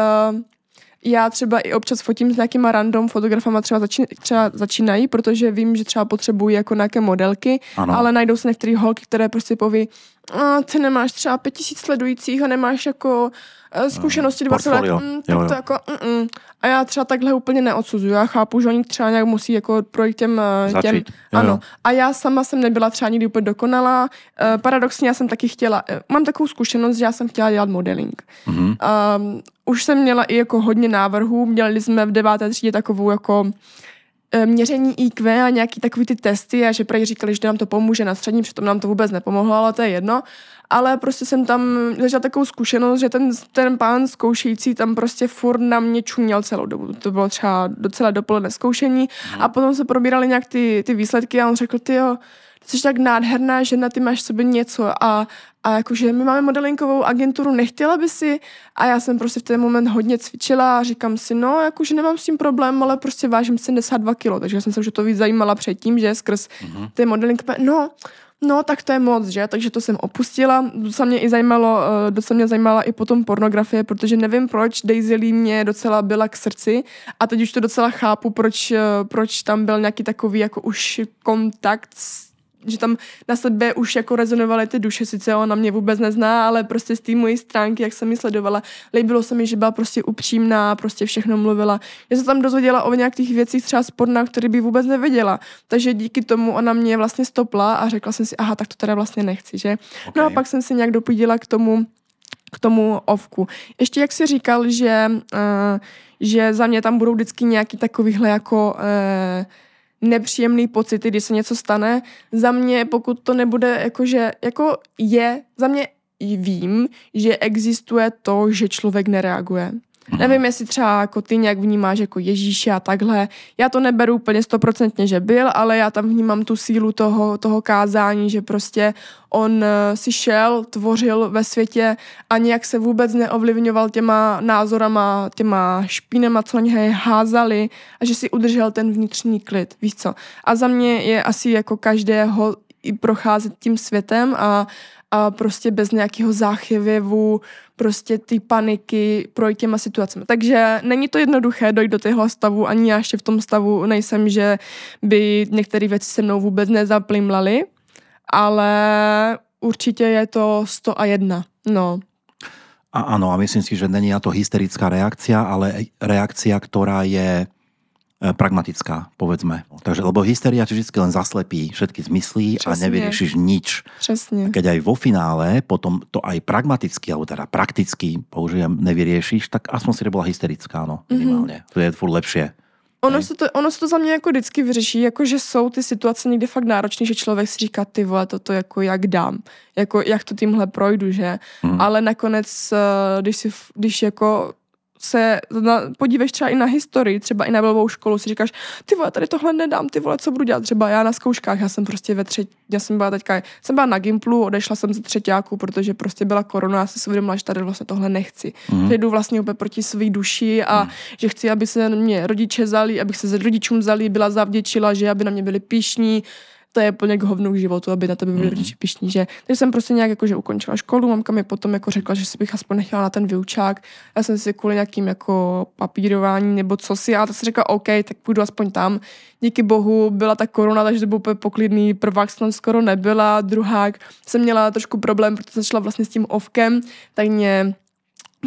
já třeba i občas fotím s nějakýma random fotografama, třeba, začín, třeba začínají, protože vím, že třeba potřebují jako nějaké modelky, Ano. ale najdou se některé holky, které prostě poví, a ty nemáš třeba pět tisíc sledujících a nemáš jako eh, zkušenosti 20 let, mm, tak Jo, jo. to jako mm, mm. A já třeba takhle úplně neodsuzuju. Já chápu, že oni třeba nějak musí jako projít těm, eh, těm Začít. Jo, ano. jo. A já sama jsem nebyla třeba nikdy úplně dokonalá. Eh, Paradoxně já jsem taky chtěla, mám takovou zkušenost, že já jsem chtěla dělat modeling. Mhm. Um, už jsem měla i jako hodně návrhů, měli jsme v deváté třídě takovou jako eh, měření IQ a nějaký takový ty testy a že prej říkali, že nám to pomůže na střední, přitom nám to vůbec nepomohlo, ale to je jedno. Ale prostě jsem tam zažila takovou zkušenost, že ten, ten pán zkoušející tam prostě furt na mě čuměl celou dobu. To bylo třeba docela dopoledne zkoušení a potom se probírali nějak ty, ty výsledky a on řekl, ty jo, ty jsi tak nádherná žena, ty máš v sobě něco a, a jakože my máme modelinkovou agenturu, nechtěla by si? A já jsem prostě v ten moment hodně cvičila a říkám si, no jakože nemám s tím problém, ale prostě vážím 72 kilo, takže já jsem se už o to víc zajímala předtím, že skrz Mhm. ty modeling, no, no tak to je moc, že, takže to jsem opustila, docela mě i zajímalo, eh, docela mě zajímala i potom pornografie, protože nevím proč, Daisy Lee mě docela byla k srdci. A teď už to docela chápu, proč, eh, proč tam byl nějaký takový jako už kontakt s že tam na sebe už jako rezonovaly ty duše, sice ona mě vůbec nezná, ale prostě z té mojí stránky, jak jsem ji sledovala, líbilo se mi, že byla prostě upřímná, prostě všechno mluvila. Já se tam dozvěděla o nějakých věcích třeba z porna, které by vůbec nevěděla. Takže díky tomu ona mě vlastně stopla a řekla jsem si, aha, tak to teda vlastně nechci, že? No a pak jsem si nějak dopídila k tomu, k tomu ovku. Ještě jak jsi říkal, že, uh, že za mě tam budou vždycky nějaký takovýhle jako uh, nepříjemný pocity, když se něco stane. Za mě, pokud to nebude jakože, jako je, za mě vím, že existuje to, že člověk nereaguje. Nevím, jestli třeba jako ty nějak vnímáš jako Ježíše a takhle. Já to neberu úplně stoprocentně, že byl, ale já tam vnímám tu sílu toho, toho kázání, že prostě on eh, si šel, tvořil ve světě a nějak se vůbec neovlivňoval těma názorama, těma špínama, co na něj házali a že si udržel ten vnitřní klid, víš co. A za mě je asi jako každého i procházet tím světem a, a prostě bez nějakého záchvěvu, prostě ty paniky projít těma situacemi. Takže není to jednoduché dojít do téhle stavu, ani já ještě v tom stavu nejsem, že by některé věci se mnou vůbec nezaplimlaly, ale určitě je to 100 a jedna. No. A áno, a myslím si, že není na to hysterická reakcia, ale reakcia, ktorá je pragmatická, povedzme. Takže, lebo hysteria ti vždy len zaslepí všetky zmysly a Přesně. nevyriešiš nič. Přesně. Keď aj vo finále potom to aj pragmaticky, alebo teda prakticky, použijem, nevyriešiš, tak aspoň si bola hysterická, no, minimálne. To je furt lepšie. Ono se, to, ono se to za mě jako vždycky vyřeší, jako že jsou ty situace někdy fakt náročné, že člověk si říká, ty vole, toto jako jak dám, jako jak to tímhle projdu, že? Mhm. Ale nakonec, eh, když, si, když jako se na, podíveš třeba i na historii, třeba i na blbou školu, si říkáš, ty vole, tady tohle nedám, ty vole, co budu dělat? Třeba já na zkouškách, já jsem prostě ve třetí, já jsem byla teďka, jsem byla na Gimplu, odešla jsem ze třetíku, protože prostě byla korona, já jsem si uvědomila, že tady vlastně tohle nechci. Mm. Že jdu vlastně úplně proti své duši a mm. že chci, aby se mě rodiče zali, abych se s rodičům zalíbila, zavděčila, že aby na mě byli píšní, to je plně k hovnu k životu, aby na tebe byli mm. rodiče pišní, že takže jsem prostě nějak jako, že ukončila školu, mamka mi potom jako řekla, že si bych aspoň nechala na ten vyučák, já jsem si kvůli nějakým jako papírování nebo co si, a tak si řekla, OK, tak půjdu aspoň tam. Díky bohu byla ta korona, takže to byl úplně poklidný, prvák tam skoro nebyla, druhák jsem měla trošku problém, protože začala vlastně s tím ovkem, tak mě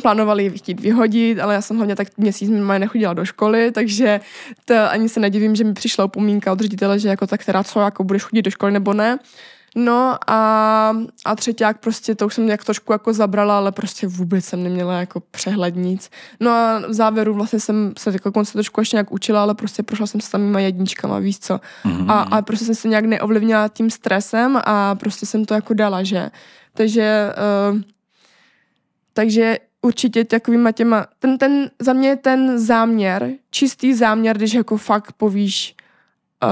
plánovali chtít vyhodit, ale já jsem hlavně tak měsíc minimálně nechodila do školy, takže to ani se nedivím, že mi přišla upomínka od ředitele, že jako tak která co, jako budeš chodit do školy nebo ne. No a, a třetíák prostě to už jsem nějak trošku jako zabrala, ale prostě vůbec jsem neměla jako přehled nic. No a v závěru vlastně jsem se jako konce trošku ještě nějak učila, ale prostě prošla jsem s samýma jedničkama, víš co. Mm-hmm. A, a prostě jsem se nějak neovlivnila tím stresem a prostě jsem to jako dala, že. Takže, uh, takže určitě takovýma těma, ten, ten, za mě ten záměr, čistý záměr, když jako fakt povíš, uh,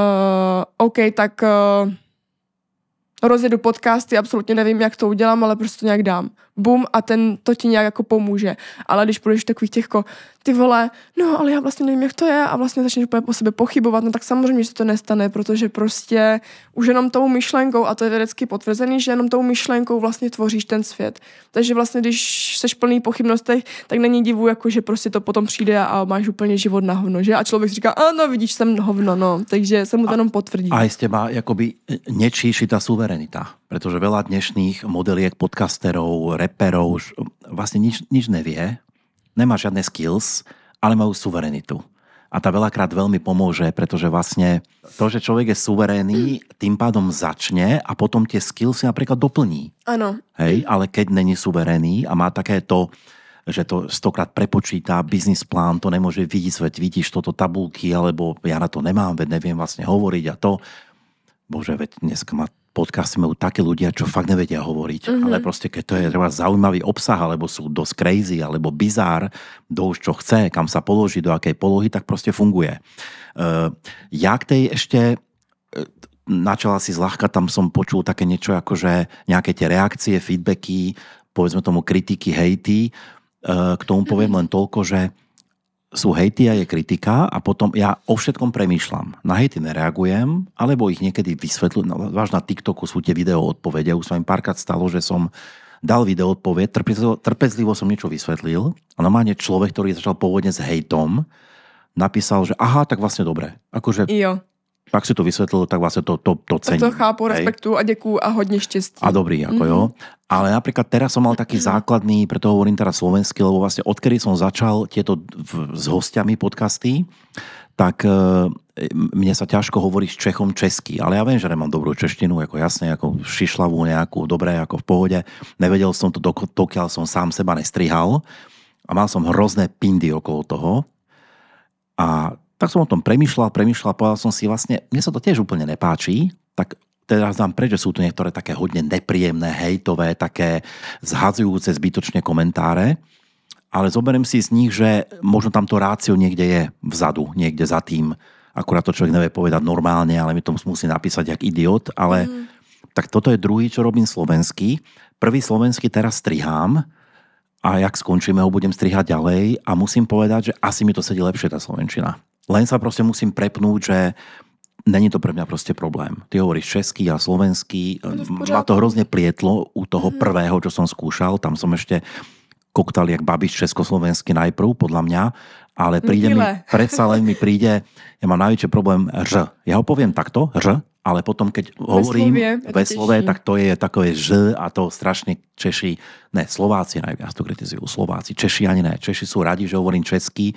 OK, tak uh, rozjedu podcasty, absolutně nevím, jak to udělám, ale prostě to nějak dám. Bum a ten to ti nějak jako pomůže. Ale když budeš takových těch jako, ty vole, no ale já vlastně nevím, jak to je a vlastně začneš úplně po sebe pochybovat, no tak samozřejmě, že se to nestane, protože prostě už jenom tou myšlenkou, a to je vědecky potvrzený, že jenom tou myšlenkou vlastně tvoříš ten svět. Takže vlastně, když seš plný pochybnostech, tak není divu, jako že prostě to potom přijde a máš úplně život na hovno, že? A člověk říká, ano, vidíš, jsem hovno, no. Takže se mu to jenom potvrdí. A z teba jakoby nečíši ta suverenita, protože veľa dnešných modeliek podcasterov, reperov už vlastne nič, nič nevie, nemá žiadne skills, ale majú suverenitu. A tá veľakrát veľmi pomôže, pretože vlastne to, že človek je suverénny, tým pádom začne a potom tie skills si napríklad doplní. Ano. Hej, ale keď není suverénny a má také to, že to stokrát prepočítá biznis plán, to nemôže vidieť, veď vidíš toto tabulky, alebo ja na to nemám, veď neviem vlastne hovoriť a to. Bože, veď dneska má podcasty majú také ľudia, čo fakt nevedia hovoriť, mm-hmm. ale proste keď to je treba zaujímavý obsah, alebo sú dosť crazy, alebo bizár, do už čo chce, kam sa položí, do akej polohy, tak proste funguje. Uh, ja k tej ešte uh, načala si zľahka, tam som počul také niečo ako, že nejaké tie reakcie, feedbacky, povedzme tomu kritiky, hejty, uh, k tomu poviem len toľko, že sú hejty a je kritika a potom ja o všetkom premýšľam. Na hejty nereagujem, alebo ich niekedy vysvetľujem. No, váž na TikToku sú tie video odpovede. Už sa mi párkrát stalo, že som dal video odpoveď, trpezlivo, trpezlivo som niečo vysvetlil a normálne človek, ktorý začal pôvodne s hejtom, napísal, že aha, tak vlastne dobre. Akože jo tak si to vysvetlil, tak vlastne to, to, to cením. Tak to chápu, respektu a děkuju a hodně štěstí. A dobrý, ako mm-hmm. jo. Ale napríklad teraz som mal taký mm-hmm. základný, preto hovorím teraz slovensky, lebo vlastne odkedy som začal tieto v, s hostiami podcasty, tak e, mne sa ťažko hovorí s Čechom česky, ale ja viem, že nemám dobrú češtinu, ako jasne, ako šišlavú nejakú, dobré, ako v pohode. Nevedel som to, dokiaľ som sám seba nestrihal a mal som hrozné pindy okolo toho. A tak som o tom premyšľal, premyšľal, povedal som si vlastne, mne sa to tiež úplne nepáči, tak teraz vám preč, že sú tu niektoré také hodne nepríjemné, hejtové, také zhadzujúce zbytočne komentáre, ale zoberiem si z nich, že možno tam to rácio niekde je vzadu, niekde za tým. Akurát to človek nevie povedať normálne, ale mi to musí napísať jak idiot, ale mm. tak toto je druhý, čo robím slovenský. Prvý slovenský teraz strihám, a jak skončíme, ho budem strihať ďalej a musím povedať, že asi mi to sedí lepšie tá slovenčina. Len sa proste musím prepnúť, že není to pre mňa proste problém. Ty hovoríš český a slovenský. Ma to hrozne plietlo u toho mm. prvého, čo som skúšal. Tam som ešte koktal jak babiš československy najprv, podľa mňa. Ale príde mi, predsa len mi príde, ja mám najväčší problém ř. Ja ho poviem takto, ř, ale potom, keď hovorím ve slove, tak to je takové ž a to strašne Češi, ne, Slováci najviac to kritizujú, Slováci, Češi ani ne. Češi sú radi, že hovorím česky,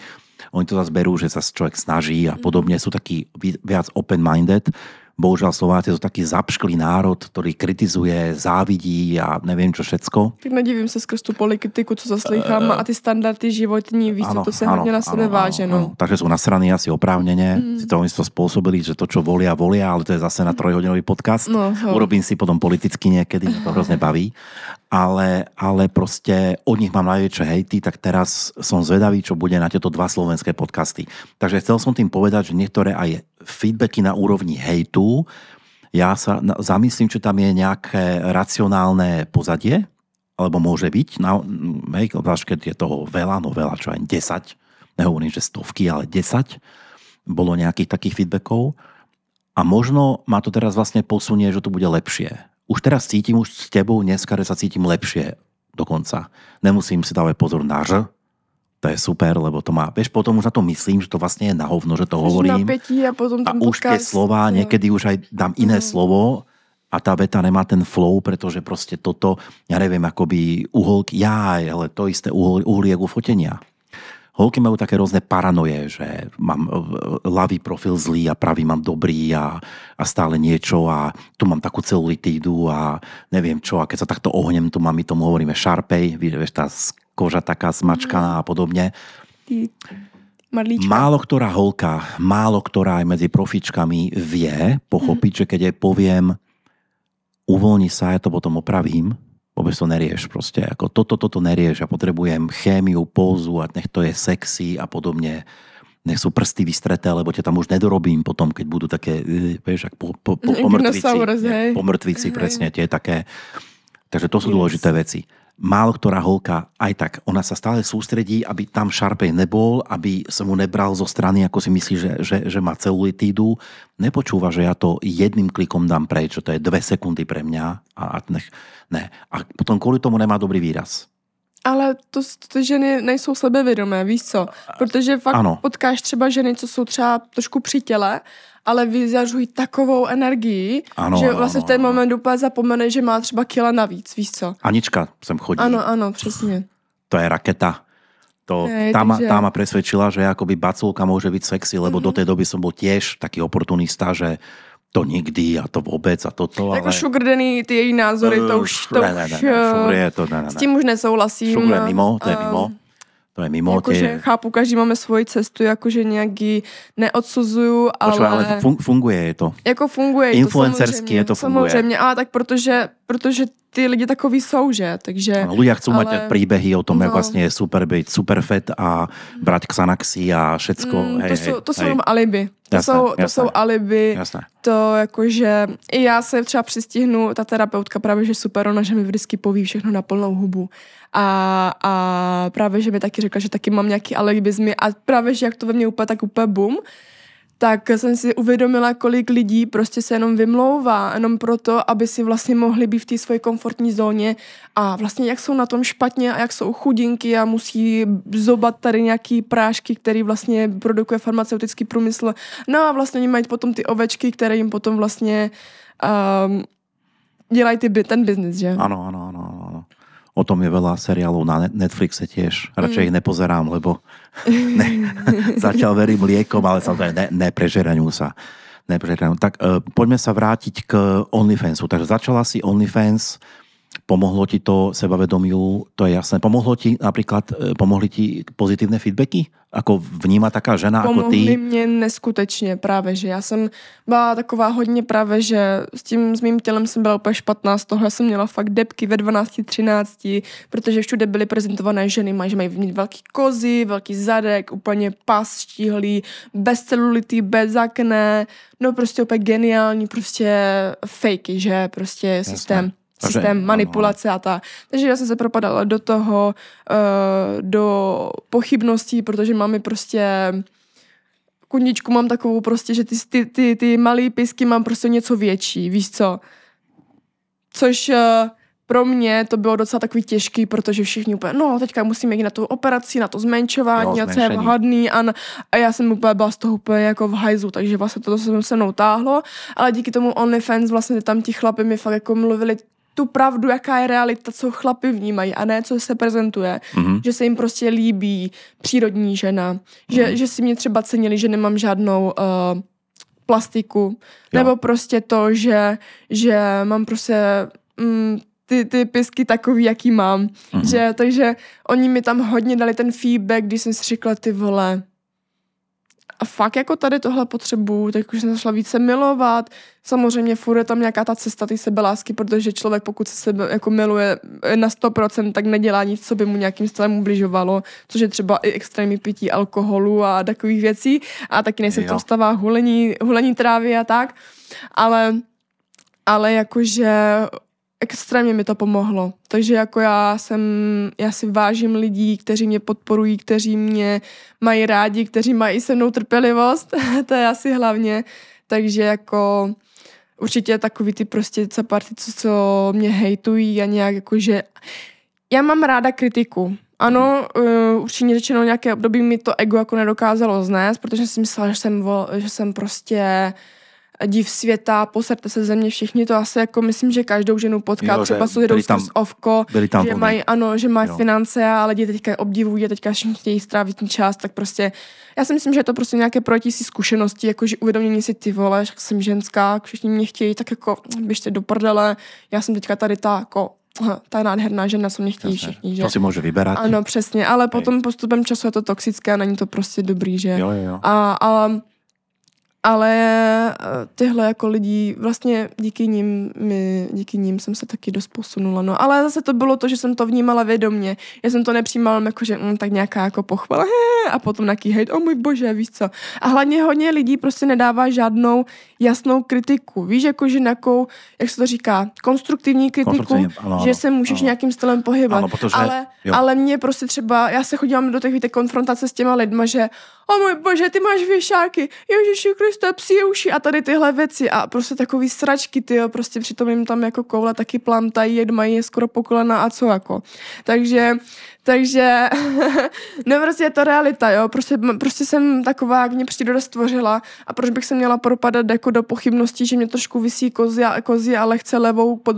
oni to zase berú, že sa človek snaží a podobne, sú takí viac open-minded. Bohužiaľ Slováci sú taký zapšklý národ, ktorý kritizuje, závidí a neviem čo všetko. Tak nedivím se skrz tu politiku, co zaslýchám uh, a ty standardy životní, víš, ano, to se hodně na sebe váže. No. Takže sú nasraní asi oprávnene, mm. si to oni to spôsobili, že to, čo volia, volia, ale to je zase na trojhodinový podcast. No, Urobím si potom politicky niekedy, to hrozne baví. Ale, ale proste od nich mám najväčšie hejty, tak teraz som zvedavý, čo bude na tieto dva slovenské podcasty. Takže chcel som tým povedať, že niektoré aj feedbacky na úrovni hejtu, ja sa zamyslím, či tam je nejaké racionálne pozadie, alebo môže byť, na, hej, keď je toho veľa, no veľa, čo aj 10, nehovorím, že stovky, ale 10, bolo nejakých takých feedbackov. A možno ma to teraz vlastne posunie, že to bude lepšie. Už teraz cítim, už s tebou dneska sa cítim lepšie dokonca. Nemusím si dávať pozor na ž, to je super, lebo to má, vieš, potom už na to myslím, že to vlastne je na hovno, že to Jsi hovorím. a potom a už tie slova, jo. niekedy už aj dám iné mm. slovo a tá veta nemá ten flow, pretože proste toto, ja neviem, akoby uholky, jaj, ale to isté uhol, uhliek u fotenia. Holky majú také rôzne paranoje, že mám ľavý profil zlý a pravý mám dobrý a, a stále niečo a tu mám takú celulitídu a neviem čo a keď sa takto ohnem, tu mám, my tomu hovoríme šarpej, vieš, tá koža taká smačkaná a podobne. Marlíčka. Málo ktorá holka, málo ktorá aj medzi profičkami vie pochopiť, mm. že keď jej poviem uvoľni sa, ja to potom opravím, vôbec to nerieš proste. Ako toto, toto nerieš, ja potrebujem chémiu, pózu a nech to je sexy a podobne. Nech sú prsty vystreté, lebo ťa tam už nedorobím potom, keď budú také, eh, vieš, po, po, po, po mŕtvici. Po mŕtvici, presne, tie také. Takže to sú yes. dôležité veci málo ktorá holka aj tak, ona sa stále sústredí, aby tam šarpej nebol, aby sa mu nebral zo strany, ako si myslí, že, že, že má celulitídu. Nepočúva, že ja to jedným klikom dám preč, to je dve sekundy pre mňa a, a nech, ne. A potom kvôli tomu nemá dobrý výraz. Ale to, to ženy nejsou sebevědomé, víš co? Protože fakt ano. potkáš třeba ženy, co jsou třeba trošku při těle ale vyzařují takovou energii, ano, že vlastně v ten moment úplně zapomene, že má třeba kila navíc, víš co? Anička sem chodí. Ano, ano, přesně. To je raketa. To, Hej, tá, takže... tá ma presvedčila, že akoby baculka môže byť sexy, lebo mm-hmm. do tej doby som bol tiež taký oportunista, že to nikdy a to vůbec a toto. Jako ale... šugrdený ty její názory, to už, to ne, ne, ne, ne, je to, ne, ne, ne. S tím už nesouhlasím. Šugr je mimo, to je mimo. To je mimo. Jakože tie... chápu, každý máme svoji cestu, jakože nějaký neodsuzuju, ale... Počuva, ale funguje je to. Jako funguje Influencersky je to funguje. Samozřejmě, ale tak protože, protože ty lidi takový jsou, že? Takže, no, ľudia chcú ale... mať príbehy o tom, no. jak vlastne je super byť superfet a brať Xanaxy a všetko. Mm, hej, to, sú, to hej. jsou jenom alibi. To, jasné, jsou, to jasné. jsou alibi. Jasné. To jakože i já se třeba přistihnu, ta terapeutka právě, že super, ona, že mi vždycky poví všechno na plnou hubu. A, a právě, že mi taky řekla, že taky mám nějaký alibizmy a právě, že jak to ve mně úplně tak úplně bum, tak jsem si uvědomila, kolik lidí prostě se jenom vymlouvá, jenom proto, aby si vlastně mohli být v té své komfortní zóně a vlastně jak jsou na tom špatně a jak jsou chudinky a musí zobat tady nějaký prášky, který vlastně produkuje farmaceutický průmysl. No a vlastně oni mají potom ty ovečky, které jim potom vlastně um, dělají ty, ten biznis, že? Ano, ano, ano, ano. O tom je veľa seriálov na Netflixe tiež. Radšej mm. ich nepozerám, lebo ne, zatiaľ verím liekom, ale samozrejme ne, neprežeraňu sa. Neprežeraňu. Tak uh, poďme sa vrátiť k OnlyFansu. Takže začala si OnlyFans, pomohlo ti to sebavedomiu, to je jasné. Pomohlo ti napríklad, e, pomohli ti pozitívne feedbacky? Ako vníma taká žena Pomohli ako ty? Pomohli mě neskutečně právě, že já jsem byla taková hodně právě, že s tím, s mým tělem jsem byla úplně špatná z toho, jsem měla fakt depky ve 12, 13, protože všude byly prezentované ženy, mají, že mají mít velký kozy, velký zadek, úplně pas štíhlý, bez celulity, bez akné, no prostě úplně geniální, prostě fakey, že prostě Jasné. systém systém manipulace a ta. Takže já jsem se propadala do toho, uh, do pochybností, protože máme prostě kuničku mám takovou prostě, že ty, ty, ty, ty malý pisky mám prostě něco větší, víš co? Což uh, pro mě to bylo docela takový těžký, protože všichni úplně, no teďka musíme jít na tu operaci, na to zmenšování, no, co je vhodný a, a já jsem úplně byla z toho úplně jako v hajzu, takže vlastně to se se mnou táhlo, ale díky tomu OnlyFans vlastně tam ti chlapi mi fakt jako mluvili tu pravdu, jaká je realita, co chlapi vnímají a ne, co se prezentuje. Mm-hmm. Že se jim prostě líbí přírodní žena. Že, mm-hmm. že si mě třeba cenili, že nemám žádnou uh, plastiku, Jo. nebo prostě to, že, že mám prostě mm, ty, ty pisky takový, jaký mám. Mhm. Mm-hmm. Že, takže oni mi tam hodně dali ten feedback, když jsem si řekla, ty vole, a fakt jako tady tohle potřebuju, tak už jsem začala více milovat. Samozřejmě furt je tam nějaká ta cesta té sebelásky, protože člověk pokud se sebe jako miluje na 100%, tak nedělá nic, co by mu nějakým stylem ubližovalo, což je třeba i extrémní pití alkoholu a takových věcí. A taky nejsem v tom stavá hulení, hulení trávy a tak. Ale, ale jakože extrémně mi to pomohlo. Takže jako já jsem, já si vážím lidí, kteří mě podporují, kteří mě mají rádi, kteří mají se mnou trpělivost, to je asi hlavně. Takže jako určitě takový ty prostě caparty, co, co mě hejtují a nějak jakože... Já mám ráda kritiku. Ano, uh, určitě řečeno nějaké období mi to ego jako nedokázalo znést, protože jsem si myslela, že jsem, že jsem prostě div světa, poserte se ze mě všichni, to asi jako myslím, že každou ženu potká, Jo, třeba jsou byli tam- skrz ovko, byli tam že mají, ano, že mají Jo. finance a lidi teďka obdivují a teďka všichni chtějí strávit ten čas, tak prostě, já si myslím, že je to prostě nějaké projití si zkušenosti, jakože uvědomění si ty vole, že jsem ženská, všichni mě chtějí, tak jako běžte do prdele, já jsem teďka tady ta jako ta nádherná žena, co mě chtějí Jasné. všichni, že? To si môže vyberať. Ano, přesně, ale potom postupem času je to toxické a není to prostě dobrý, že? Jo, jo, jo. A, ale, ale eh, tyhle jako lidi, vlastně díky nim, mi, díky nim jsem se taky dost posunula. No. Ale zase to bylo to, že jsem to vnímala vědomně. Já jsem to nepřijímala jako, že mm, tak nějaká jako pochvala he, a potom nějaký hejt, o můj bože, víš co. A hlavně hodně lidí prostě nedává žádnou jasnou kritiku. Víš, jako že nějakou, jak se to říká, konstruktivní kritiku, Konstruktivní, ano, že se můžeš ano. nějakým stylem pohybovat. Ano, protože- ale, jo. ale mě prostě třeba, já se chodím do těch víte, konfrontace s těma lidma, že o můj bože, ty máš věšáky, Ježiši Kriste, psí uši a tady tyhle věci a prostě takový sračky, ty jo, prostě přitom jim tam jako koule taky plantají, mají je skoro po kolena a co jako. Takže, takže, no prostě je to realita, jo, prostě, prostě jsem taková, jak mě příroda stvořila a proč bych se měla propadat jako do pochybností, že mě trošku vysí kozy a, kozy a lehce levou, pod,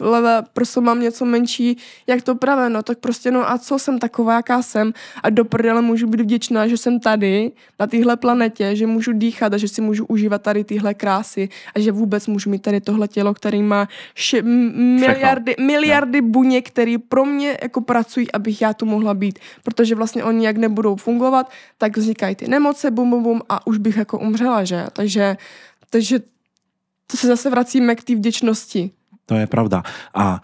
levé prso mám něco menší, jak to pravé, no? Tak prostě no a co jsem taková, jaká jsem? A do prdele můžu být vděčná, že jsem tady, na téhle planetě, že můžu dýchat a že si můžu užívat tady tyhle krásy a že vůbec můžu mít tady tohle tělo, který má ši, miliardy, miliardy buněk, který pro mě jako pracují, abych já tu mohla být, protože vlastně oni jak nebudou fungovat, tak vznikají ty nemoce, bum, bum, bum a už bych jako umřela, že? Takže, takže to se zase vracíme k té vděčnosti. To je pravda. A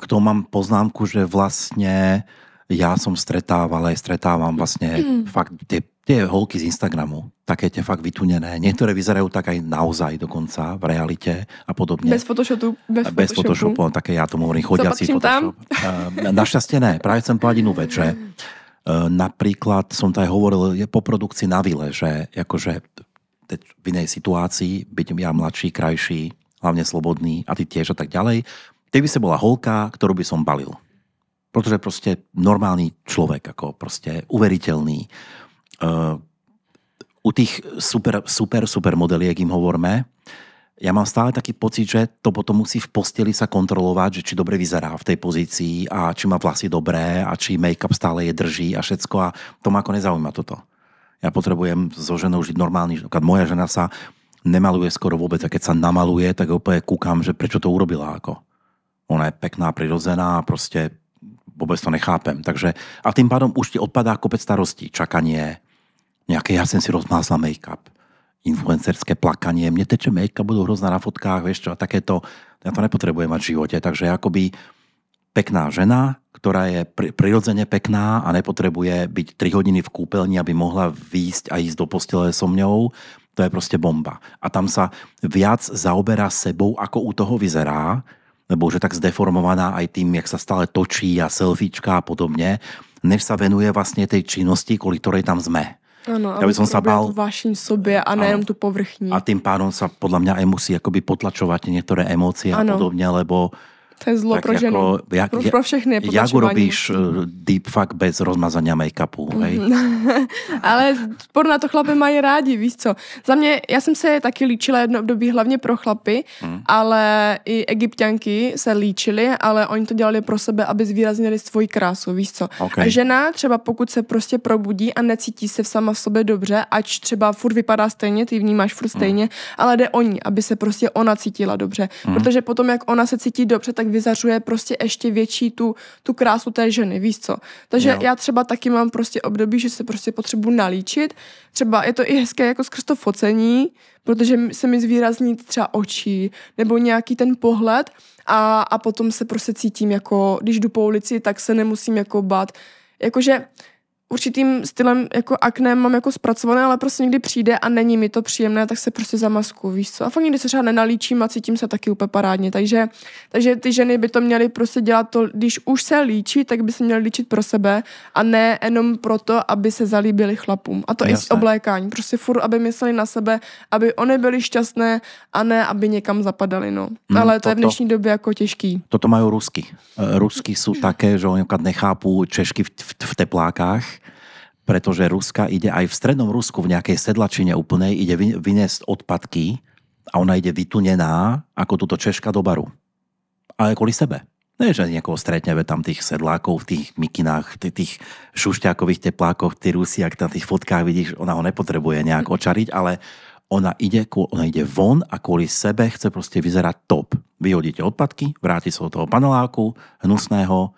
k tomu mám poznámku, že vlastne ja som stretával, aj stretávam vlastne Mm. fakt tie, tie holky z Instagramu, také tie fakt vytunené. Niektoré vyzerajú tak aj naozaj dokonca v realite a podobne. Bez Photoshopu. Bez, bez Photoshopu, také ja tomu hovorím chodiaci patřím tam? Photoshop. Uh, našťastie ne, práve chcem povedať inú vec, že uh, napríklad som to aj hovoril je po produkcii na vile, že akože teď v inej situácii, byť ja mladší, krajší, hlavne slobodný a ty tiež a tak ďalej, ty by si bola holka, ktorú by som balil. Protože proste normálny človek, ako proste uveriteľný. Uh, u tých super, super, super modeliek im hovorme, ja mám stále taký pocit, že to potom musí v posteli sa kontrolovať, že či dobre vyzerá v tej pozícii a či má vlasy dobré a či make-up stále je drží a všetko a to ma ako nezaujíma toto. Ja potrebujem so ženou žiť normálny, napríklad moja žena sa nemaluje skoro vôbec a keď sa namaluje, tak úplne kúkam, že prečo to urobila ako. Ona je pekná, prirodzená a proste vôbec to nechápem. Takže, a tým pádom už ti odpadá kopec starostí, čakanie, nejaké, ja som si rozmázla make-up, influencerské plakanie, mne teče make-up, budú hrozná na fotkách, vieš čo, a takéto, ja to nepotrebujem mať v živote, takže akoby pekná žena, ktorá je pri, pekná a nepotrebuje byť 3 hodiny v kúpeľni, aby mohla výjsť a ísť do postele so mňou, to je proste bomba. A tam sa viac zaoberá sebou, ako u toho vyzerá, lebo už je tak zdeformovaná aj tým, jak sa stále točí a selfiečka a podobne, než sa venuje vlastne tej činnosti, kvôli ktorej tam sme. Ano, Já bych sa bál- vášeň sobě a nejenom tu povrchní. A tým pádom sa podľa mňa aj musí akoby potlačovať niektoré emócie a Ano. podobne, lebo To je zlo Tak pro ženu. jako, jak, Pro, pro všechny je jak urobíš eh, deepfak bez rozmazania make-upu, hej? Ale porna to chlapy mají rádi, víš co. Za mě, já jsem se taky líčila jedno období hlavně pro chlapy, Hmm. ale i egyptianky se líčily, ale oni to dělali pro sebe, aby zvýraznili svoji krásu, víš co. OK. A žena třeba pokud se prostě probudí a necítí se v sama v sobě dobře, ač třeba furt vypadá stejně, ty vnímáš furt stejně, ale jde o ní, aby se prostě ona cítila dobře. Protože potom, jak ona se cítí dobře, tak vyzařuje prostě ještě větší tu, tu krásu té ženy, víš co. Takže Jo. já třeba taky mám prostě období, že se prostě potřebuji nalíčit. Třeba je to i hezké jako skrz to focení, protože se mi zvýrazní třeba oči nebo nějaký ten pohled a, a potom se prostě cítím jako, když jdu po ulici, tak se nemusím jako bát. Jakože určitým stylem jako akné mám jako zpracované, ale prostě někdy přijde a není mi to příjemné, tak se prostě zamasku, víš co. A fakt někdy se třeba nenalíčím a cítím se taky úplně parádně. Takže, takže ty ženy by to měly prostě dělat to, když už se líčí, tak by se měly líčit pro sebe a ne jenom proto, aby se zalíbili chlapům. A to i s oblékání. Prostě furt, aby mysleli na sebe, aby oni byli šťastné a ne, aby někam zapadali, no. Mm, ale to je v dnešní době jako těžký. Toto majú Rusky. E, Rusky sú také, že oni nechápu Češky v, v, v teplákách, pretože Ruska ide aj v strednom Rusku v nejakej sedlačine úplnej, ide vy- vyniesť odpadky a ona ide vytunená ako túto Češka do baru. Ale kvôli sebe. Ne, že niekoho stretne ve tam tých sedlákov v tých mikinách, tých, tých šušťákových teplákoch, tí Rusi, ak na tých fotkách vidíš, ona ho nepotrebuje nejak očariť, ale ona ide, ona ide von a kvôli sebe chce proste vyzerať top. Vyhodíte odpadky, vráti sa do toho paneláku hnusného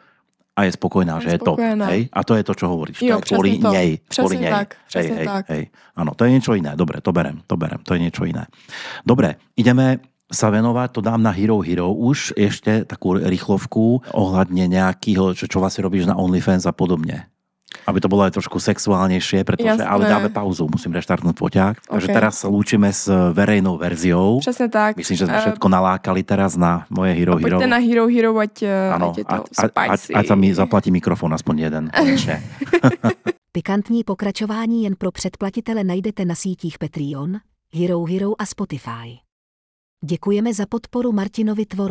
a je spokojná, Je že je top. spokojená. Hej? A to je to, čo hovoríš. Jo, to je kvôli to. nej. Přesně kvôli nej. tak, hej, hej, tak. hej. Áno, to je niečo iné. Dobre, to berem, to berem. To je niečo iné. Dobre, ideme sa venovať, to dám na Hero Hero už ešte takú rýchlovku ohľadne nejakého, čo, čo vlastne robíš na OnlyFans a podobne. Aby to bolo aj trošku sexuálnejšie, pretože, Jasné. ale dáme pauzu, musím reštartnúť poťah. Takže OK. teraz sa lúčime s verejnou verziou. Přesně tak. Myslím, že sme Eh, všetko nalákali teraz na moje Hero a Hero. pojďte na Hero Hero, ať, eh, Áno, ať je to ať, ať, ať, spicy. ať sa mi zaplatí mikrofon aspoň jeden. Konečne. Pikantní pokračování jen pro předplatitele najdete na sítích Patreon, Hero Hero a Spotify. Děkujeme za podporu Martinovi Tvoru.